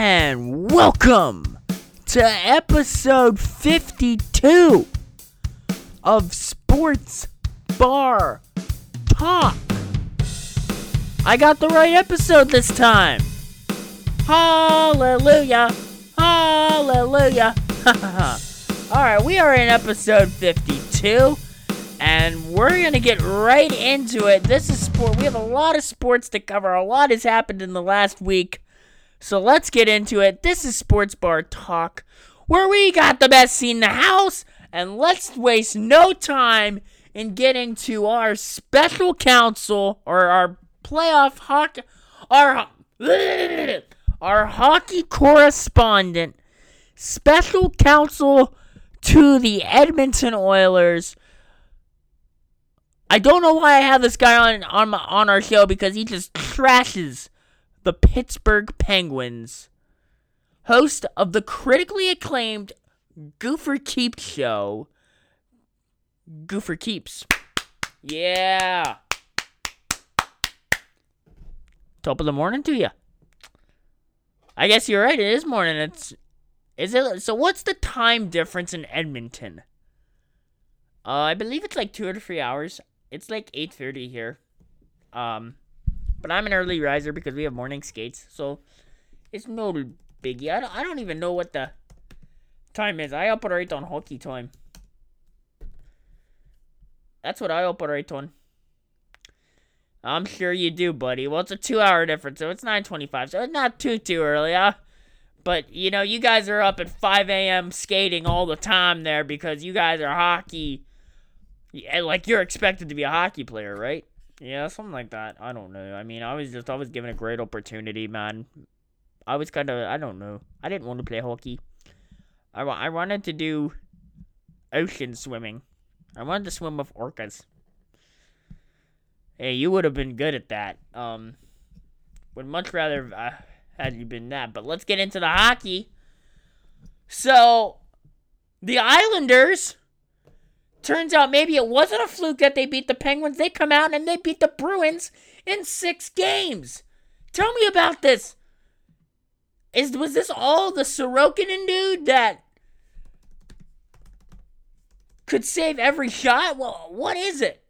and welcome to episode 52 of Sports Bar Talk. I got the right episode this time. Hallelujah! Hallelujah! Alright, we are in episode 52 and we're gonna get right into it. This is sport. We have a lot of sports to cover. A lot has happened in the last week. So let's get into it. This is Sports Bar Talk, where we got the best seat in the house, and let's waste no time in getting to our special counsel or our playoff hockey, our our hockey correspondent, special counsel to the Edmonton Oilers. I don't know why I have this guy on on my, on our show because he just trashes the Pittsburgh Penguins, host of the critically acclaimed Goofer Keeps show. Goofer Keeps. Yeah. Top of the morning to you. I guess you're right. It is morning. It's is it so what's the time difference in Edmonton? Uh, I believe it's like 2 or 3 hours. It's like 8:30 here. Um but I'm an early riser because we have morning skates, so it's no biggie. I don't, I don't even know what the time is. I operate on hockey time. That's what I operate on. I'm sure you do, buddy. Well, it's a two-hour difference, so it's 9:25, so it's not too too early, huh? But you know, you guys are up at 5 a.m. skating all the time there because you guys are hockey. Yeah, like you're expected to be a hockey player, right? Yeah, something like that. I don't know. I mean, I was just I was given a great opportunity, man. I was kind of I don't know. I didn't want to play hockey. I I wanted to do ocean swimming. I wanted to swim with orcas. Hey, you would have been good at that. Um, would much rather uh, had you been that. But let's get into the hockey. So, the Islanders Turns out maybe it wasn't a fluke that they beat the Penguins. They come out and they beat the Bruins in six games. Tell me about this. Is was this all the Sorokin dude that could save every shot? Well, what is it?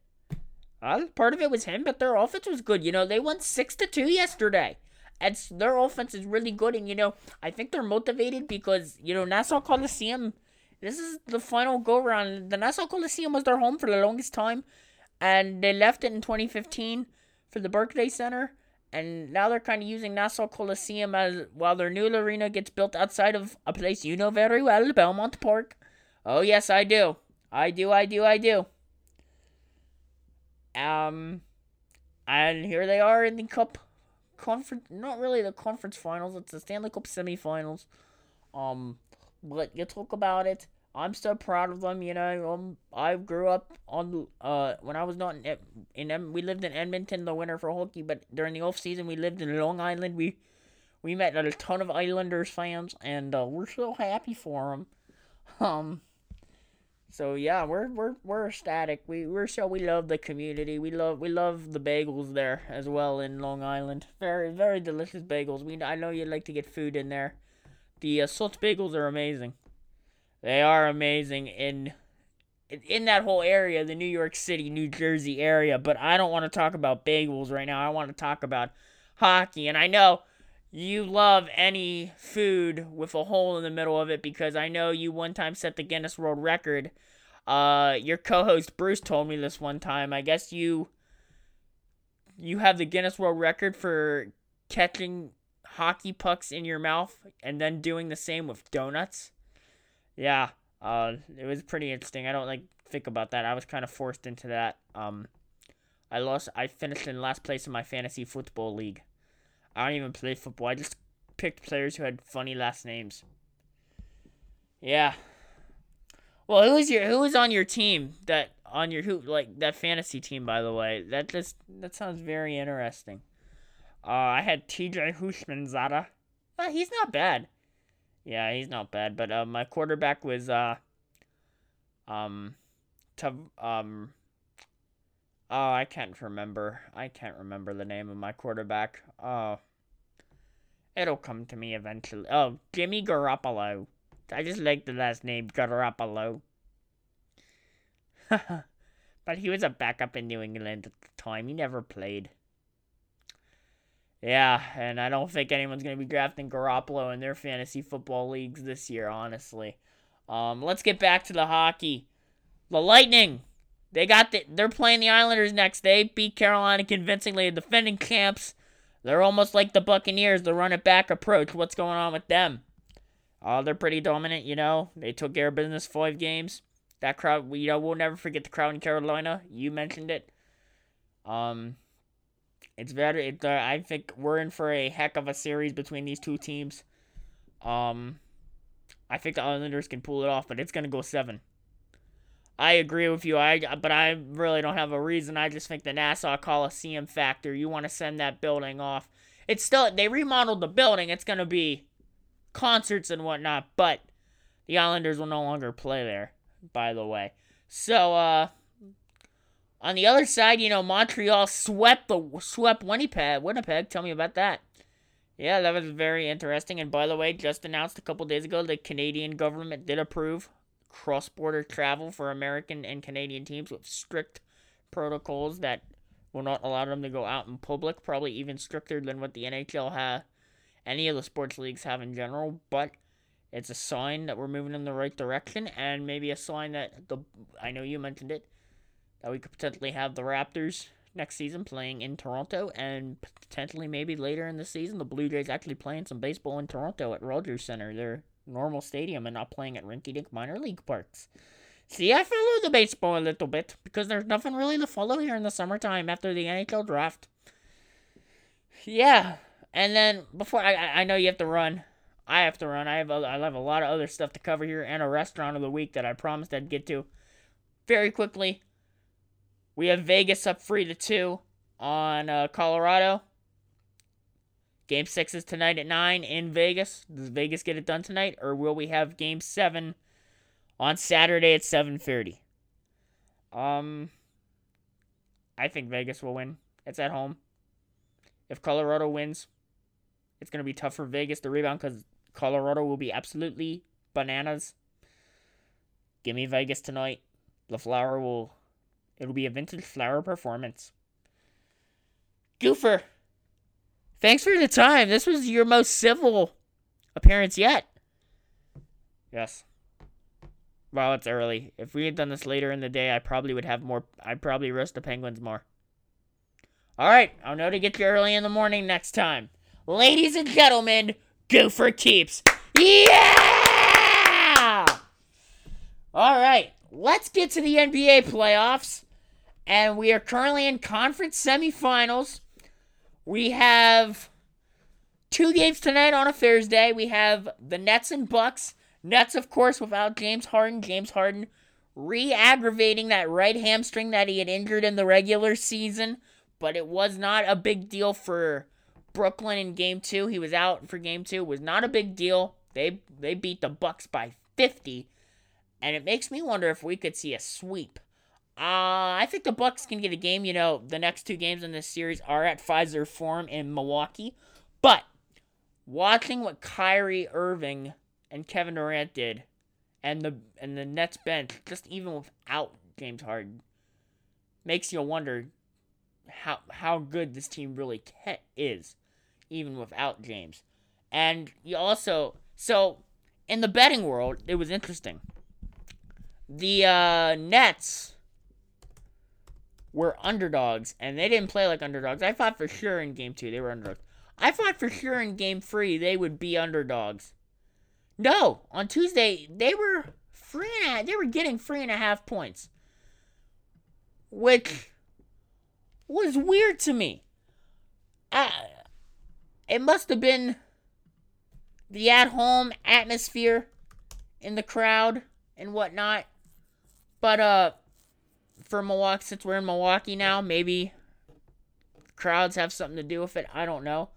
Well, part of it was him, but their offense was good. You know, they won six to two yesterday. It's their offense is really good, and you know, I think they're motivated because you know Nassau Coliseum this is the final go round. The Nassau Coliseum was their home for the longest time, and they left it in 2015 for the Barclays Center. And now they're kind of using Nassau Coliseum as while their new arena gets built outside of a place you know very well, Belmont Park. Oh yes, I do. I do. I do. I do. Um, and here they are in the cup conference. Not really the conference finals. It's the Stanley Cup semifinals. Um, but you talk about it. I'm so proud of them. You know, um, I grew up on uh when I was not in in we lived in Edmonton, the winter for hockey, but during the off season we lived in Long Island. We we met a ton of Islanders fans, and uh, we're so happy for them. Um. So yeah, we're we're we're ecstatic. We we're so we love the community. We love we love the bagels there as well in Long Island. Very very delicious bagels. We I know you like to get food in there. The uh, salt bagels are amazing. They are amazing in in that whole area, the New York City, New Jersey area. But I don't want to talk about bagels right now. I want to talk about hockey. And I know you love any food with a hole in the middle of it because I know you one time set the Guinness World Record. Uh, your co-host Bruce told me this one time. I guess you you have the Guinness World Record for catching hockey pucks in your mouth and then doing the same with donuts. Yeah, uh, it was pretty interesting. I don't like think about that. I was kind of forced into that. Um, I lost. I finished in last place in my fantasy football league. I don't even play football. I just picked players who had funny last names. Yeah. Well, who is your who is on your team that on your who like that fantasy team by the way? That just that sounds very interesting. Uh, I had TJ Houshmandzadeh. Uh, he's not bad. Yeah, he's not bad. But uh, my quarterback was uh, um, to um. Oh, I can't remember. I can't remember the name of my quarterback. Oh. It'll come to me eventually. Oh, Jimmy Garoppolo. I just like the last name Garoppolo. but he was a backup in New England at the time. He never played. Yeah, and I don't think anyone's going to be drafting Garoppolo in their fantasy football leagues this year, honestly. Um, let's get back to the hockey. The Lightning. They got the, they're playing the Islanders next. They beat Carolina convincingly, defending champs. They're almost like the Buccaneers, the run it back approach. What's going on with them? Oh, they're pretty dominant, you know. They took care of business five games. That crowd, you know, we'll never forget the crowd in Carolina. You mentioned it. Um, it's very. It, uh, I think we're in for a heck of a series between these two teams. Um, I think the Islanders can pull it off, but it's gonna go seven. I agree with you. I but I really don't have a reason. I just think the Nassau Coliseum factor. You want to send that building off. It's still they remodeled the building. It's gonna be concerts and whatnot, but the Islanders will no longer play there. By the way, so uh, on the other side, you know Montreal swept the swept Winnipeg. Winnipeg, tell me about that. Yeah, that was very interesting. And by the way, just announced a couple days ago, the Canadian government did approve cross border travel for American and Canadian teams with strict protocols that will not allow them to go out in public, probably even stricter than what the NHL has, any of the sports leagues have in general. But it's a sign that we're moving in the right direction, and maybe a sign that the I know you mentioned it that we could potentially have the Raptors next season playing in Toronto, and potentially maybe later in the season the Blue Jays actually playing some baseball in Toronto at Rogers Center. They're normal stadium and not playing at rinky dink minor league parks. See, I follow the baseball a little bit because there's nothing really to follow here in the summertime after the NHL draft. Yeah, and then before I I know you have to run. I have to run. I have a, I have a lot of other stuff to cover here and a restaurant of the week that I promised I'd get to. Very quickly, we have Vegas up three to two on uh, Colorado. Game six is tonight at nine in Vegas. Does Vegas get it done tonight, or will we have Game seven on Saturday at seven thirty? Um, I think Vegas will win. It's at home. If Colorado wins, it's gonna be tough for Vegas to rebound because Colorado will be absolutely bananas. Give me Vegas tonight. LaFleur will. It'll be a vintage flower performance. Goofer. Thanks for the time. This was your most civil appearance yet. Yes. Well, it's early. If we had done this later in the day, I probably would have more. I'd probably roast the penguins more. All right, I'll know to get you early in the morning next time. Ladies and gentlemen, go for keeps. Yeah! All right, let's get to the NBA playoffs. And we are currently in conference semifinals. We have two games tonight on a Thursday. We have the Nets and Bucks. Nets, of course, without James Harden. James Harden re-aggravating that right hamstring that he had injured in the regular season, but it was not a big deal for Brooklyn in game 2. He was out for game 2. It was not a big deal. They they beat the Bucks by 50. And it makes me wonder if we could see a sweep. Uh, I think the Bucks can get a game. You know, the next two games in this series are at Fiserv Forum in Milwaukee. But watching what Kyrie Irving and Kevin Durant did, and the and the Nets bench, just even without James Harden, makes you wonder how how good this team really is, even without James. And you also so in the betting world, it was interesting. The uh, Nets were underdogs, and they didn't play like underdogs. I thought for sure in game two they were underdogs. I thought for sure in game three they would be underdogs. No, on Tuesday they were three and a half, they were getting three and a half points, which was weird to me. Uh, it must have been the at-home atmosphere in the crowd and whatnot. But uh, for Milwaukee, since we're in Milwaukee now, maybe crowds have something to do with it. I don't know.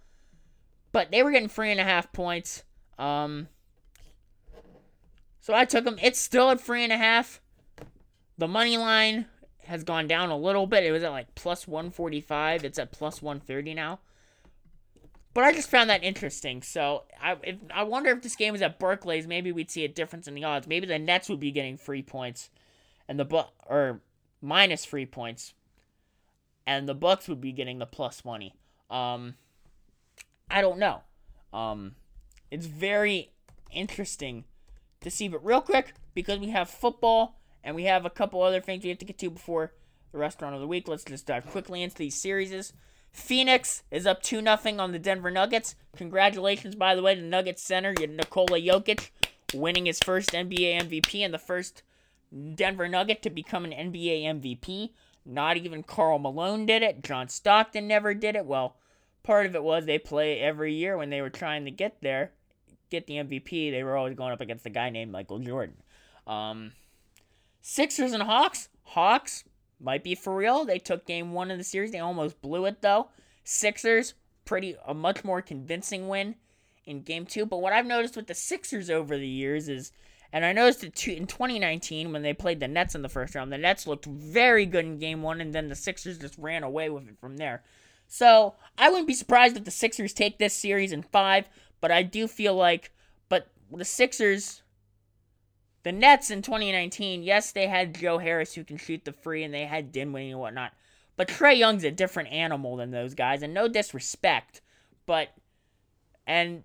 But they were getting three and a half points. Um, so I took them. It's still at three and a half. The money line has gone down a little bit. It was at like plus 145. It's at plus 130 now. but I just found that interesting. So I if, I wonder if this game was at Barclays, maybe we'd see a difference in the odds. Maybe the Nets would be getting free points, and the bu- or minus free points, and the Bucks would be getting the plus money. Um, I don't know. Um, it's very interesting to see. But real quick, because we have football and we have a couple other things we have to get to before the restaurant of the week, let's just dive quickly into these series. Phoenix is up 2 0 on the Denver Nuggets. Congratulations, by the way, to Nuggets center Nikola Jokic winning his first NBA MVP and the first Denver Nugget to become an NBA MVP. Not even Karl Malone did it. John Stockton never did it. Well, part of it was they play every year when they were trying to get there, get the MVP. They were always going up against a guy named Michael Jordan. Um, Sixers and Hawks. Hawks might be for real. They took game one of the series. They almost blew it though. Sixers, pretty a much more convincing win in game two. But what I've noticed with the Sixers over the years is, and I noticed too in 2019 when they played the Nets in the first round, the Nets looked very good in game one, and then the Sixers just ran away with it from there. So I wouldn't be surprised if the Sixers take this series in five, but I do feel like, but the Sixers, the Nets in 2019, yes, they had Joe Harris who can shoot the free, and they had Dinwiddie and whatnot, but Trae Young's a different animal than those guys, and no disrespect, but and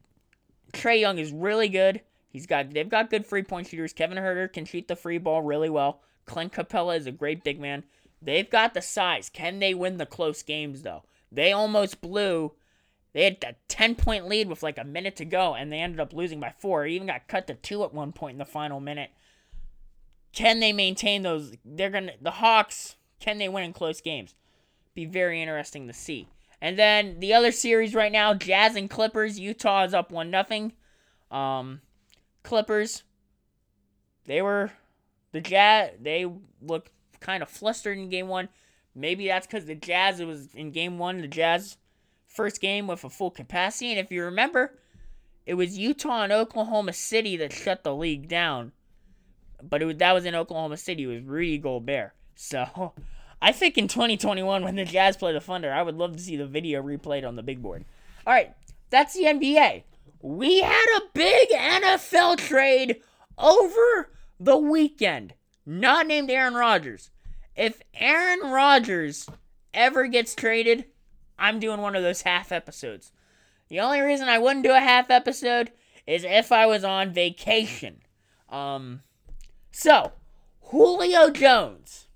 Trey Young is really good. He's got they've got good free point shooters. Kevin Huerter can shoot the free ball really well. Clint Capela is a great big man. They've got the size. Can they win the close games though? They almost blew. They had a 10 point lead with like a minute to go, and they ended up losing by four. It even got cut to two at one point in the final minute. Can they maintain those? They're gonna the Hawks. Can they win in close games? Be very interesting to see. And then the other series right now, Jazz and Clippers. Utah is up one nothing. Um, Clippers. They were the Jazz. They looked kind of flustered in game one. Maybe that's because the Jazz. It was in game one. The Jazz first game with a full capacity, and if you remember, it was Utah and Oklahoma City that shut the league down. But was, that was in Oklahoma City. It was Rudy Gobert. So I think in 2021, when the Jazz play the Thunder, I would love to see the video replayed on the big board. All right, that's the NBA. We had a big NFL trade over the weekend, not named Aaron Rodgers. If Aaron Rodgers ever gets traded, I'm doing one of those half episodes. The only reason I wouldn't do a half episode is if I was on vacation. Um, so, Julio Jones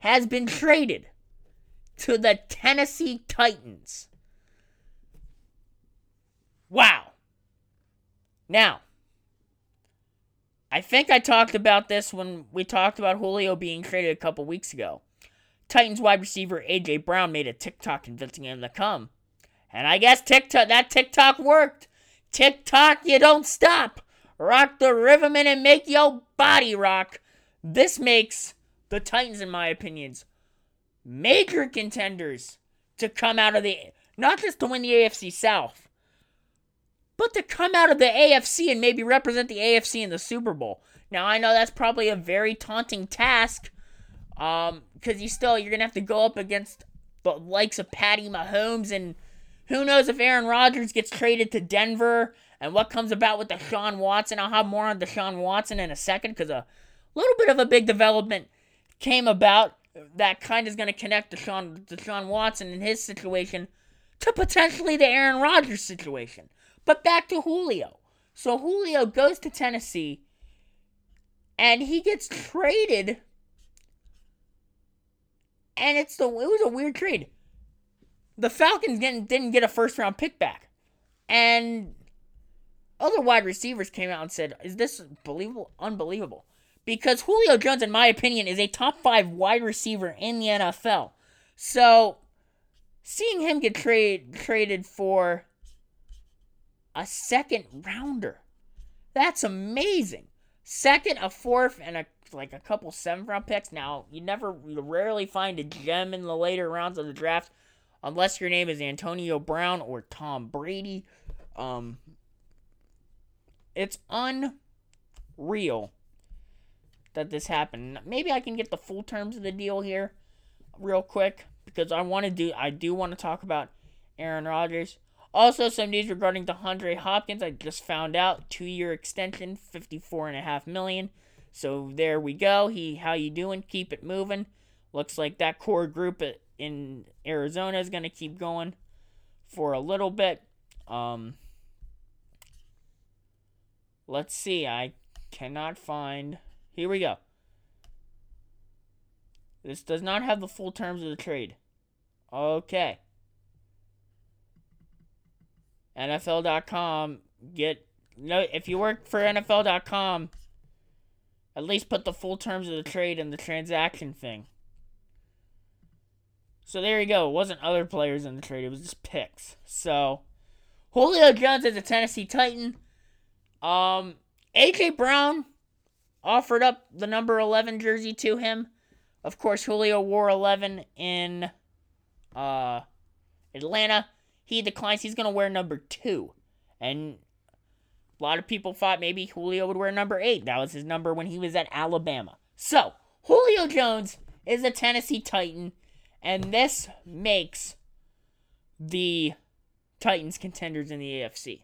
has been traded to the Tennessee Titans. Wow. Now, I think I talked about this when we talked about Julio being traded a couple weeks ago. Titans wide receiver AJ Brown made a TikTok convincing him to come. And I guess TikTok that TikTok worked. TikTok, you don't stop. Rock the rhythm and make your body rock. This makes the Titans, in my opinions, major contenders to come out of the not just to win the AFC South, but to come out of the AFC and maybe represent the AFC in the Super Bowl. Now I know that's probably a very taunting task, um, because you still you're gonna have to go up against the likes of Patty Mahomes and who knows if Aaron Rodgers gets traded to Denver and what comes about with Deshaun Watson. I'll have more on Deshaun Watson in a second because a little bit of a big development came about that kind is going to connect Deshaun, Deshaun Watson and his situation to potentially the Aaron Rodgers situation. But back to Julio. So Julio goes to Tennessee and he gets traded. And it's the it was a weird trade. The Falcons didn't didn't get a first round pick back. And other wide receivers came out and said, "Is this believable? Unbelievable." because Julio Jones, in my opinion, is a top five wide receiver in the NFL. So, seeing him get trade, traded for a second rounder, that's amazing. Second, a fourth, and a like a couple seventh round picks. Now, you never, you rarely find a gem in the later rounds of the draft, unless your name is Antonio Brown or Tom Brady. Um, it's unreal that this happened. Maybe I can get the full terms of the deal here real quick because I want to do I do want to talk about Aaron Rodgers. Also, some news regarding DeAndre Hopkins. I just found out two year extension, fifty four and a half million. So there we go. He, how you doing? Keep it moving. Looks like that core group in Arizona is going to keep going for a little bit. Um, let's see. I cannot find. Here we go. This does not have the full terms of the trade. Okay. NFL.com, get no. If you work for NFL.com, at least put the full terms of the trade in the transaction thing. So there you go. It wasn't other players in the trade. It was just picks. So Julio Jones is a Tennessee Titan. Um, AJ Brown offered up the number 11 jersey to him. Of course, Julio wore 11 in uh, Atlanta. He declines. He's going to wear number 2. And a lot of people thought maybe Julio would wear number 8. That was his number when he was at Alabama. So, Julio Jones is a Tennessee Titan. And this makes the Titans contenders in the AFC.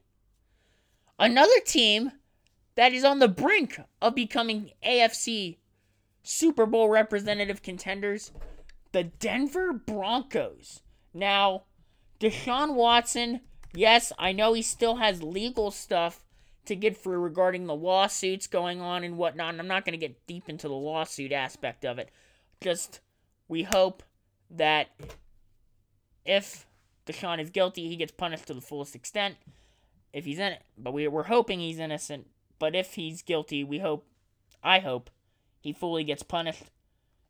Another team that is on the brink of becoming AFC Super Bowl representative contenders, the Denver Broncos. Now, Deshaun Watson, yes, I know he still has legal stuff to get through regarding the lawsuits going on and whatnot. And I'm not going to get deep into the lawsuit aspect of it. Just, we hope that if Deshaun is guilty, he gets punished to the fullest extent. If he's in it, but we, we're hoping he's innocent. But if he's guilty, we hope, I hope, he fully gets punished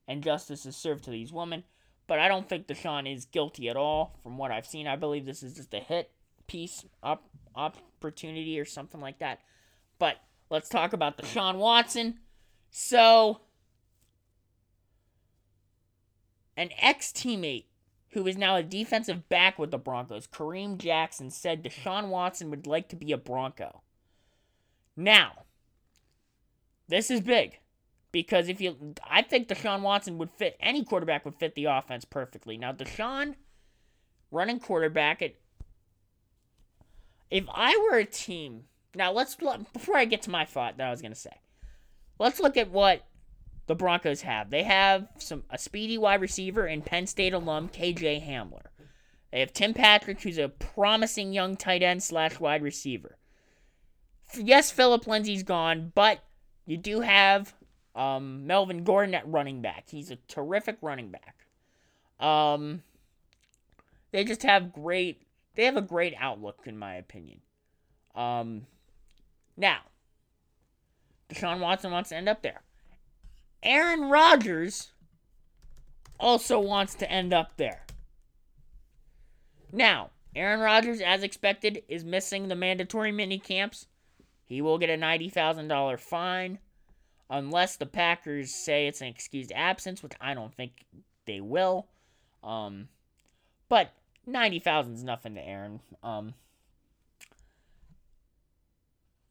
and justice is served to these women. But I don't think Deshaun is guilty at all from what I've seen. I believe this is just a hit piece op- opportunity or something like that. But let's talk about Deshaun Watson. So, an ex teammate who is now a defensive back with the Broncos, Kareem Jackson, said Deshaun Watson would like to be a Bronco. Now, this is big because if you, I think Deshaun Watson would fit, any quarterback would fit the offense perfectly. Now, Deshaun running quarterback, if I were a team, now let's, before I get to my thought that I was going to say, let's look at what the Broncos have. They have some a speedy wide receiver and Penn State alum KJ Hamler. They have Tim Patrick, who's a promising young tight end slash wide receiver. Yes, Philip Lindsay's gone, but you do have um, Melvin Gordon at running back. He's a terrific running back. Um, they just have great. They have a great outlook, in my opinion. Um, now, Deshaun Watson wants to end up there. Aaron Rodgers also wants to end up there. Now, Aaron Rodgers, as expected, is missing the mandatory mini camps. He will get a $90,000 fine unless the Packers say it's an excused absence, which I don't think they will. Um, but 90,000 is nothing to Aaron. Um,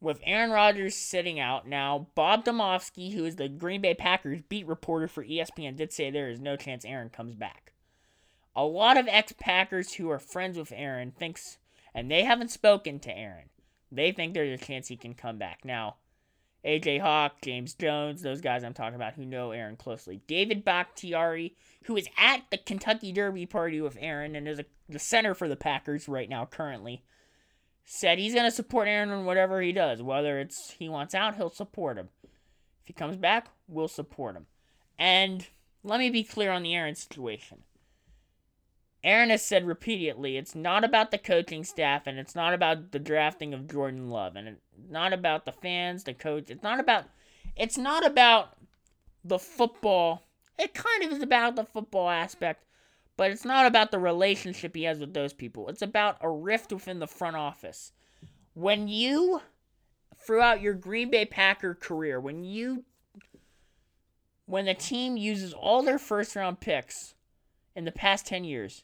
with Aaron Rodgers sitting out now, Bob Demovsky, who is the Green Bay Packers beat reporter for ESPN, did say there is no chance Aaron comes back. A lot of ex-Packers who are friends with Aaron thinks, and they haven't spoken to Aaron. They think there's a chance he can come back. Now, AJ Hawk, James Jones, those guys I'm talking about who know Aaron closely. David Bakhtiari, who is at the Kentucky Derby party with Aaron and is a, the center for the Packers right now currently said he's going to support Aaron in whatever he does. Whether it's he wants out, he'll support him. If he comes back, we'll support him. And let me be clear on the Aaron situation. Aaron has said repeatedly it's not about the coaching staff and it's not about the drafting of Jordan Love and it's not about the fans, the coach. It's not about it's not about the football. It kind of is about the football aspect, but it's not about the relationship he has with those people. It's about a rift within the front office. When you, throughout your Green Bay Packer career, when you, when the team uses all their first round picks in the past 10 years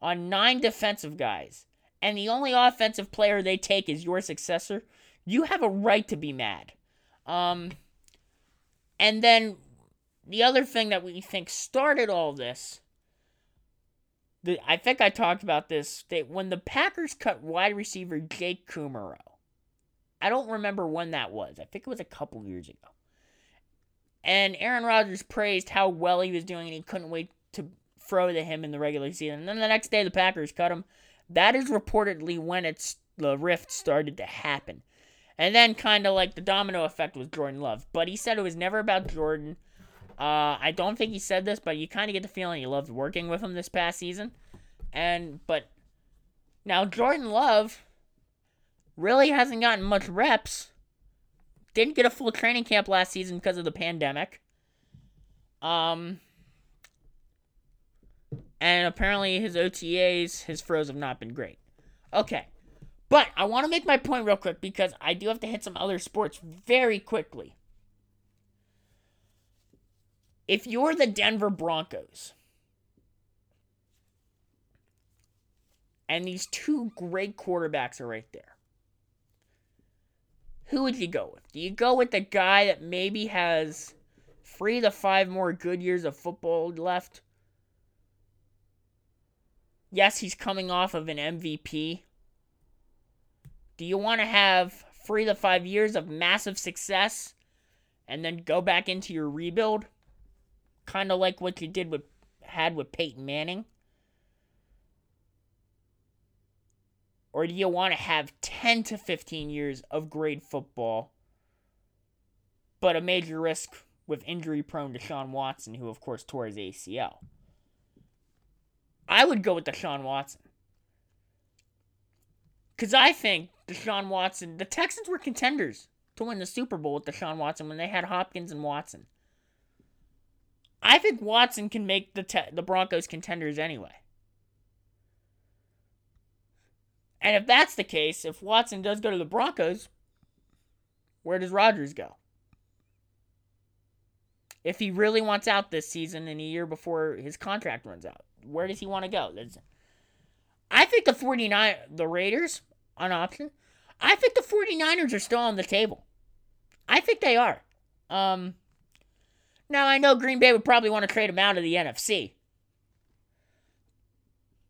on nine defensive guys, and the only offensive player they take is your successor, you have a right to be mad. Um, and then the other thing that we think started all this the I think I talked about this. They, when the Packers cut wide receiver Jake Kumerow, I don't remember when that was. I think it was a couple years ago. And Aaron Rodgers praised how well he was doing, and he couldn't wait to throw to him in the regular season. And then the next day, the Packers cut him. That is reportedly when it's the rift started to happen. And then, kind of like the domino effect was Jordan Love. But he said it was never about Jordan. Uh, I don't think he said this, but you kind of get the feeling he loved working with him this past season. And, but now Jordan Love really hasn't gotten much reps. Didn't get a full training camp last season because of the pandemic. Um, and apparently his OTAs, his throws have not been great. Okay. But I want to make my point real quick because I do have to hit some other sports very quickly. If you're the Denver Broncos, and these two great quarterbacks are right there, who would you go with? Do you go with the guy that maybe has three to five more good years of football left? Yes, he's coming off of an MVP. Do you want to have three to five years of massive success and then go back into your rebuild? Kind of like what you did with had with Peyton Manning? Or do you want to have 10 to 15 years of great football, but a major risk with injury prone Deshaun Watson, who, of course, tore his ACL? I would go with Deshaun Watson. Because I think Deshaun Watson, the Texans were contenders to win the Super Bowl with Deshaun Watson when they had Hopkins and Watson. I think Watson can make the te- the Broncos contenders anyway. And if that's the case, if Watson does go to the Broncos, where does Rodgers go? If he really wants out this season and a year before his contract runs out, where does he want to go? I think the 49 the Raiders on option. I think the 49ers are still on the table. I think they are. Um now I know Green Bay would probably want to trade him out of the NFC.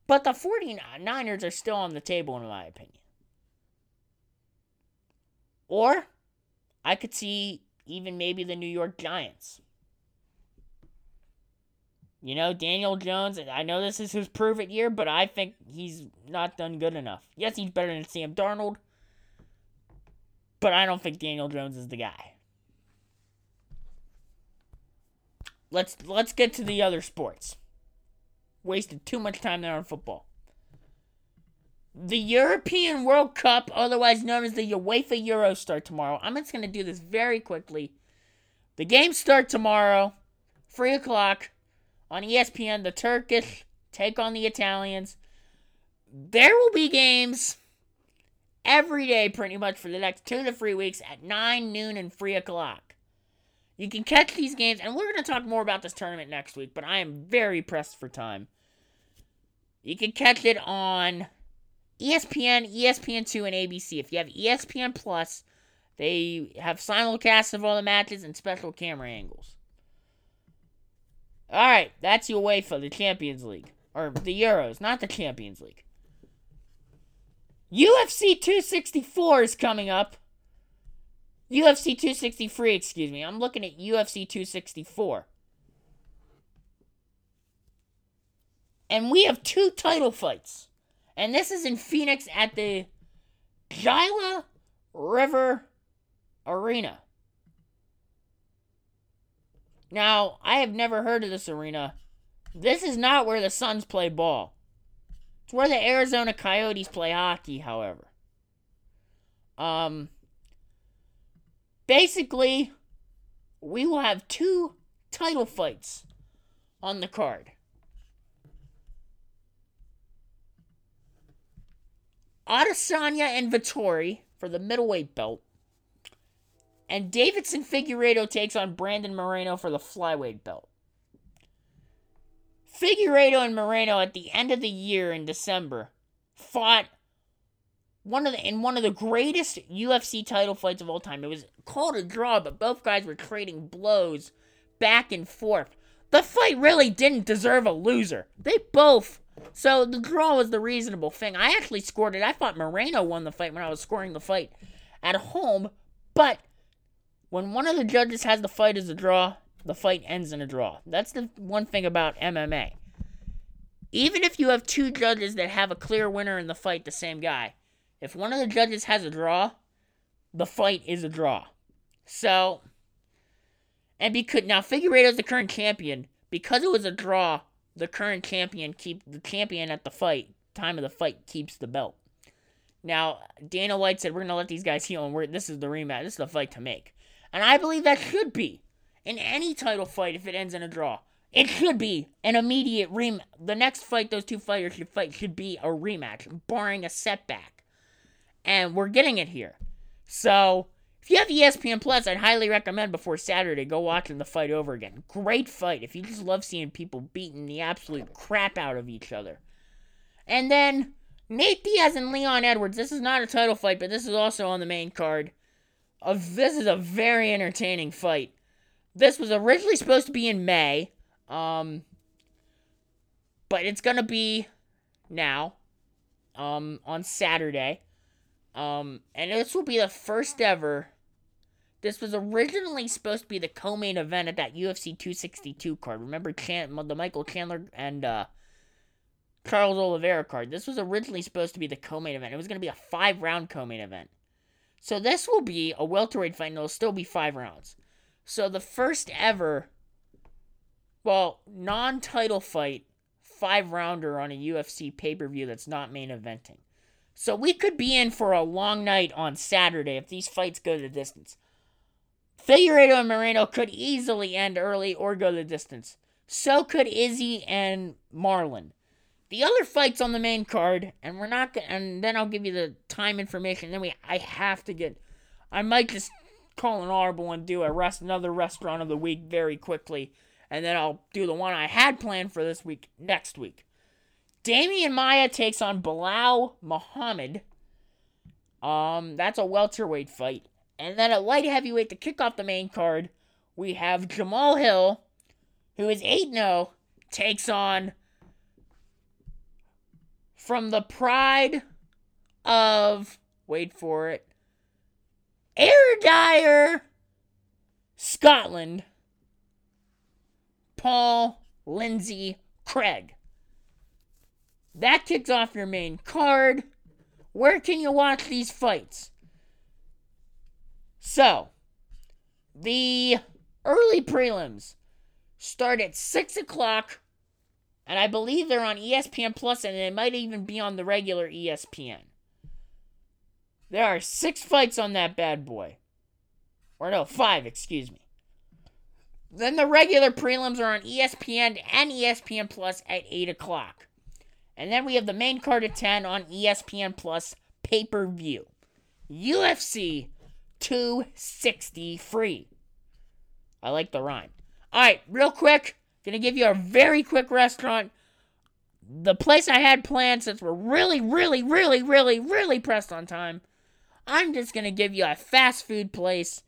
But the 49ers are still on the table, in my opinion. Or I could see even maybe the New York Giants. You know, Daniel Jones, I know this is his prove it year, but I think he's not done good enough. Yes, he's better than Sam Darnold, but I don't think Daniel Jones is the guy. Let's let's get to the other sports wasted too much time there on football. The European World Cup, otherwise known as the UEFA Euro, start tomorrow. I'm just to do this very quickly. The games start tomorrow, 3 o'clock on ESPN. The Turkish take on the Italians. There will be games every day, pretty much, for the next two to three weeks at 9, noon, and 3 o'clock. You can catch these games, and we're going to talk more about this tournament next week, but I am very pressed for time. You can catch it on ESPN, ESPN2, and ABC. If you have ESPN Plus, they have simulcasts of all the matches and special camera angles. All right, that's your way for the Champions League or the Euros, not the Champions League. UFC 264 is coming up. UFC 263, excuse me. I'm looking at UFC 264. And we have two title fights. And this is in Phoenix at the Gila River Arena. Now, I have never heard of this arena. This is not where the Suns play ball. It's where the Arizona Coyotes play hockey, however. Um basically we will have two title fights on the card. Adesanya and Vettori for the middleweight belt. And Deiveson Figueiredo takes on Brandon Moreno for the flyweight belt. Figueiredo and Moreno at the end of the year in December fought one of the in one of the greatest UFC title fights of all time. It was called a draw, but both guys were trading blows back and forth. The fight really didn't deserve a loser. They both So the draw was the reasonable thing. I actually scored it. I thought Moreno won the fight when I was scoring the fight at home, but when one of the judges has the fight as a draw, the fight ends in a draw. That's the one thing about MMA. Even if you have two judges that have a clear winner in the fight, the same guy, if one of the judges has a draw, the fight is a draw. So, and because now Figueiredo's the current champion, because it was a draw, the current champion keep the champion at the fight time of the fight keeps the belt. Now Dana White said we're gonna let these guys heal, and we're this is the rematch. This is the fight to make, and I believe that should be in any title fight if it ends in a draw. It should be an immediate rematch. The next fight those two fighters should fight should be a rematch, barring a setback, and we're getting it here. So if you have ESPN Plus, I'd highly recommend before Saturday go watching the fight over again. Great fight. If you just love seeing people beating the absolute crap out of each other. And then Nate Diaz and Leon Edwards. This is not a title fight, but this is also on the main card. Uh, this is a very entertaining fight. This was originally supposed to be in May, um, but it's gonna be now, um, on Saturday. Um, and this will be the first ever this was originally supposed to be the co-main event at that UFC 262 card. Remember Chan- the Michael Chandler and uh, Charles Oliveira card. This was originally supposed to be the co-main event. It was going to be a five-round co-main event. So this will be a welterweight fight, and it'll still be five rounds. So the first ever, well, non-title fight, five-rounder on a UFC pay-per-view that's not main eventing. So we could be in for a long night on Saturday if these fights go the distance. Figueiredo and Moreno could easily end early or go the distance. So could Izzy and Marlon. The other fights on the main card, and we're not gonna, and then I'll give you the time information. Then we, I have to get, I might just call an audible and do a rest, another restaurant of the week very quickly, and then I'll do the one I had planned for this week next week. Demian Maya takes on Belal Muhammad. Um, that's a welterweight fight. And then at light heavyweight to kick off the main card, we have Jamahal Hill, who is 8 0, takes on from the pride of, wait for it, Ayr Scotland, Paul Lindsay Craig. That kicks off your main card. Where can you watch these fights? So, the early prelims start at 6 o'clock, and I believe they're on ESPN Plus, and they might even be on the regular ESPN. There are six fights on that bad boy. Or no, five, excuse me. Then the regular prelims are on ESPN and ESPN Plus at 8 o'clock. And then we have the main card at 10 on ESPN Plus pay per view. UFC 260 free. I like the rhyme. All right, real quick, gonna give you a very quick restaurant. The place I had planned since we're really, really, really, really, really pressed on time. I'm just gonna give you a fast food place.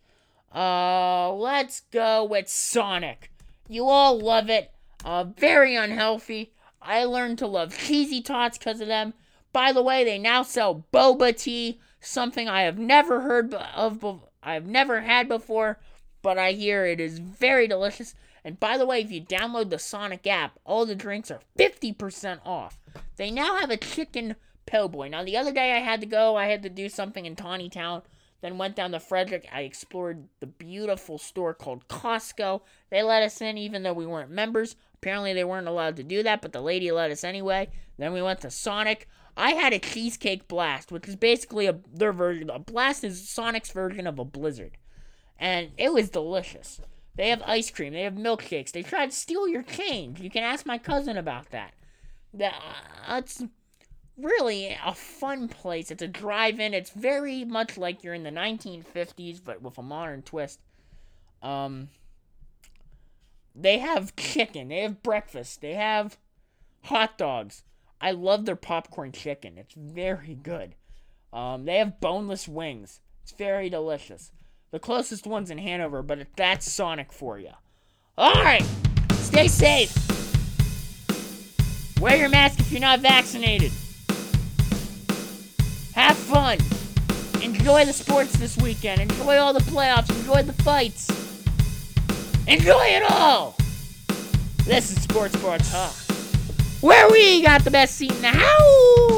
Uh, let's go with Sonic. You all love it. Uh, very unhealthy. I learned to love cheesy tots because of them. By the way, they now sell boba tea something I have never heard of, I've never had before, but I hear it is very delicious. And by the way, if you download the Sonic app, all the drinks are 50% off. They now have a chicken po' boy. Now, the other day I had to go, I had to do something in Taneytown. Then went down to Frederick. I explored the beautiful store called Costco. They let us in even though we weren't members. Apparently, they weren't allowed to do that, but the lady let us anyway. Then we went to Sonic. I had a cheesecake blast, which is basically a their version. A blast is Sonic's version of a blizzard, and it was delicious. They have ice cream. They have milkshakes. They try to steal your change. You can ask my cousin about that. That uh, really a fun place. It's a drive-in. It's very much like you're in the 1950s, but with a modern twist. Um, they have chicken. They have breakfast. They have hot dogs. I love their popcorn chicken. It's very good. Um, they have boneless wings. It's very delicious. The closest one's in Hanover, but that's Sonic for you. All right, stay safe. Wear your mask if you're not vaccinated. Have fun. Enjoy the sports this weekend. Enjoy all the playoffs. Enjoy the fights. Enjoy it all. This is Sports Bar Talk, where we got the best seat in the house.